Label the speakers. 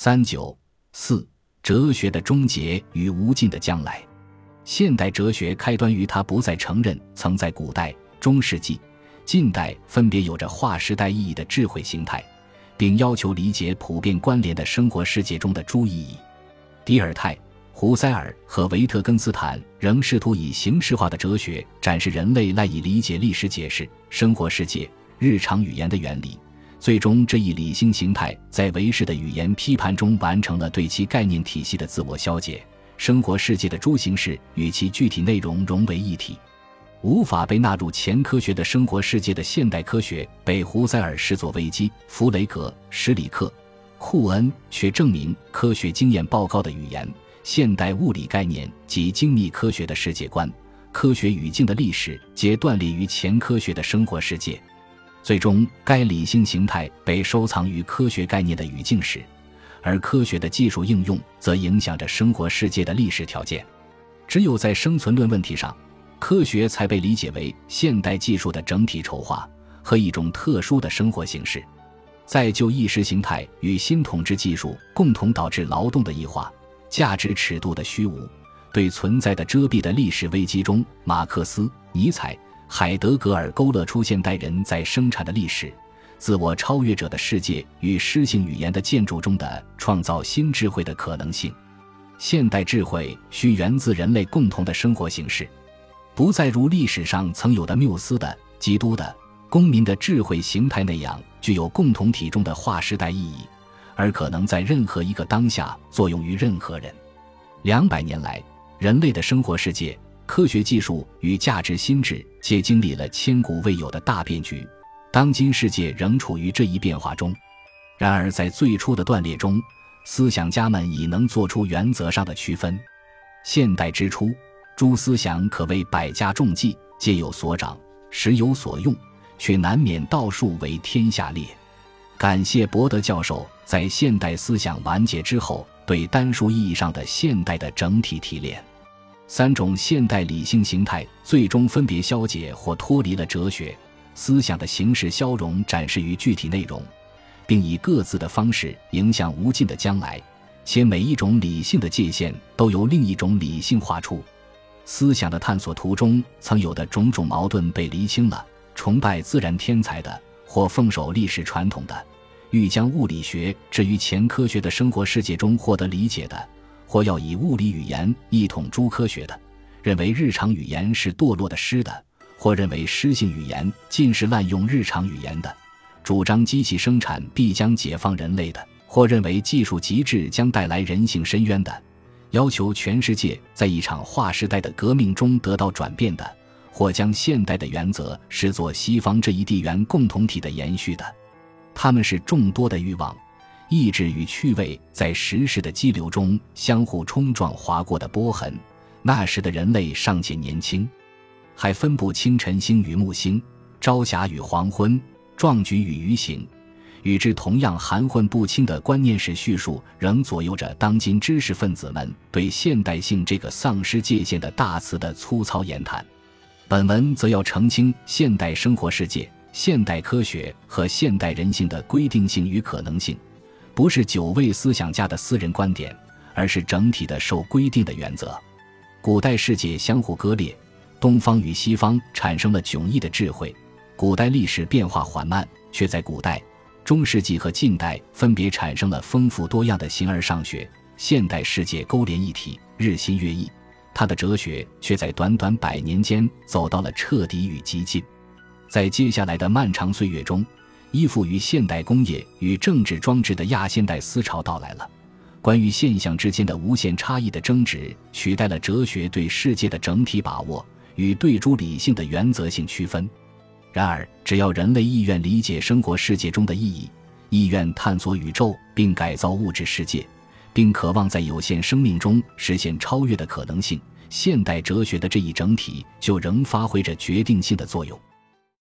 Speaker 1: 三九四，哲学的终结与无尽的将来。现代哲学开端于他不再承认曾在古代、中世纪、近代分别有着划时代意义的智慧形态，并要求理解普遍关联的生活世界中的诸意义。迪尔泰、胡塞尔和维特根斯坦仍试图以形式化的哲学展示人类赖以理解历史、解释生活世界、日常语言的原理。最终，这一理性形态在唯识的语言批判中完成了对其概念体系的自我消解。生活世界的诸形式与其具体内容融为一体，无法被纳入前科学的生活世界的现代科学被胡塞尔视作危机。弗雷格、施里克、库恩却证明，科学经验报告的语言、现代物理概念及精密科学的世界观、科学语境的历史，皆断裂于前科学的生活世界。最终，该理性形态被收藏于科学概念的语境时，而科学的技术应用则影响着生活世界的历史条件。只有在生存论问题上，科学才被理解为现代技术的整体筹划和一种特殊的生活形式。在旧意识形态与新统治技术共同导致劳动的异化、价值尺度的虚无、对存在的遮蔽的历史危机中，马克思、尼采。海德格尔勾勒出现代人在生产的历史、自我超越者的世界与诗性语言的建筑中的创造新智慧的可能性。现代智慧需源自人类共同的生活形式，不再如历史上曾有的缪斯的、基督的、公民的智慧形态那样具有共同体中的划时代意义，而可能在任何一个当下作用于任何人。两百年来，人类的生活世界。科学技术与价值心智皆经历了千古未有的大变局，当今世界仍处于这一变化中。然而，在最初的断裂中，思想家们已能做出原则上的区分。现代之初，诸思想可谓百家众技，皆有所长，时有所用，却难免道术为天下裂。感谢伯德教授在现代思想完结之后对单数意义上的现代的整体提炼。三种现代理性形态最终分别消解或脱离了哲学思想的形式消融，展示于具体内容，并以各自的方式影响无尽的将来。且每一种理性的界限都由另一种理性画出。思想的探索途中曾有的种种矛盾被厘清了：崇拜自然天才的，或奉守历史传统的；欲将物理学置于前科学的生活世界中获得理解的。或要以物理语言一统诸科学的，认为日常语言是堕落的诗的；或认为诗性语言尽是滥用日常语言的，主张机器生产必将解放人类的；或认为技术极致将带来人性深渊的，要求全世界在一场划时代的革命中得到转变的；或将现代的原则视作西方这一地缘共同体的延续的，他们是众多的欲望。意志与趣味在时势的激流中相互冲撞划过的波痕。那时的人类尚且年轻，还分不清晨星与暮星、朝霞与黄昏、壮举与愚行。与之同样含混不清的观念史叙述，仍左右着当今知识分子们对现代性这个丧失界限的大词的粗糙言谈。本文则要澄清现代生活世界、现代科学和现代人性的规定性与可能性。不是九位思想家的私人观点，而是整体的受规定的原则。古代世界相互割裂，东方与西方产生了迥异的智慧。古代历史变化缓慢，却在古代、中世纪和近代分别产生了丰富多样的形而上学。现代世界勾连一体，日新月异，他的哲学却在短短百年间走到了彻底与激进。在接下来的漫长岁月中。依附于现代工业与政治装置的亚现代思潮到来了，关于现象之间的无限差异的争执取代了哲学对世界的整体把握与对诸理性的原则性区分。然而，只要人类意愿理解生活世界中的意义，意愿探索宇宙并改造物质世界，并渴望在有限生命中实现超越的可能性，现代哲学的这一整体就仍发挥着决定性的作用。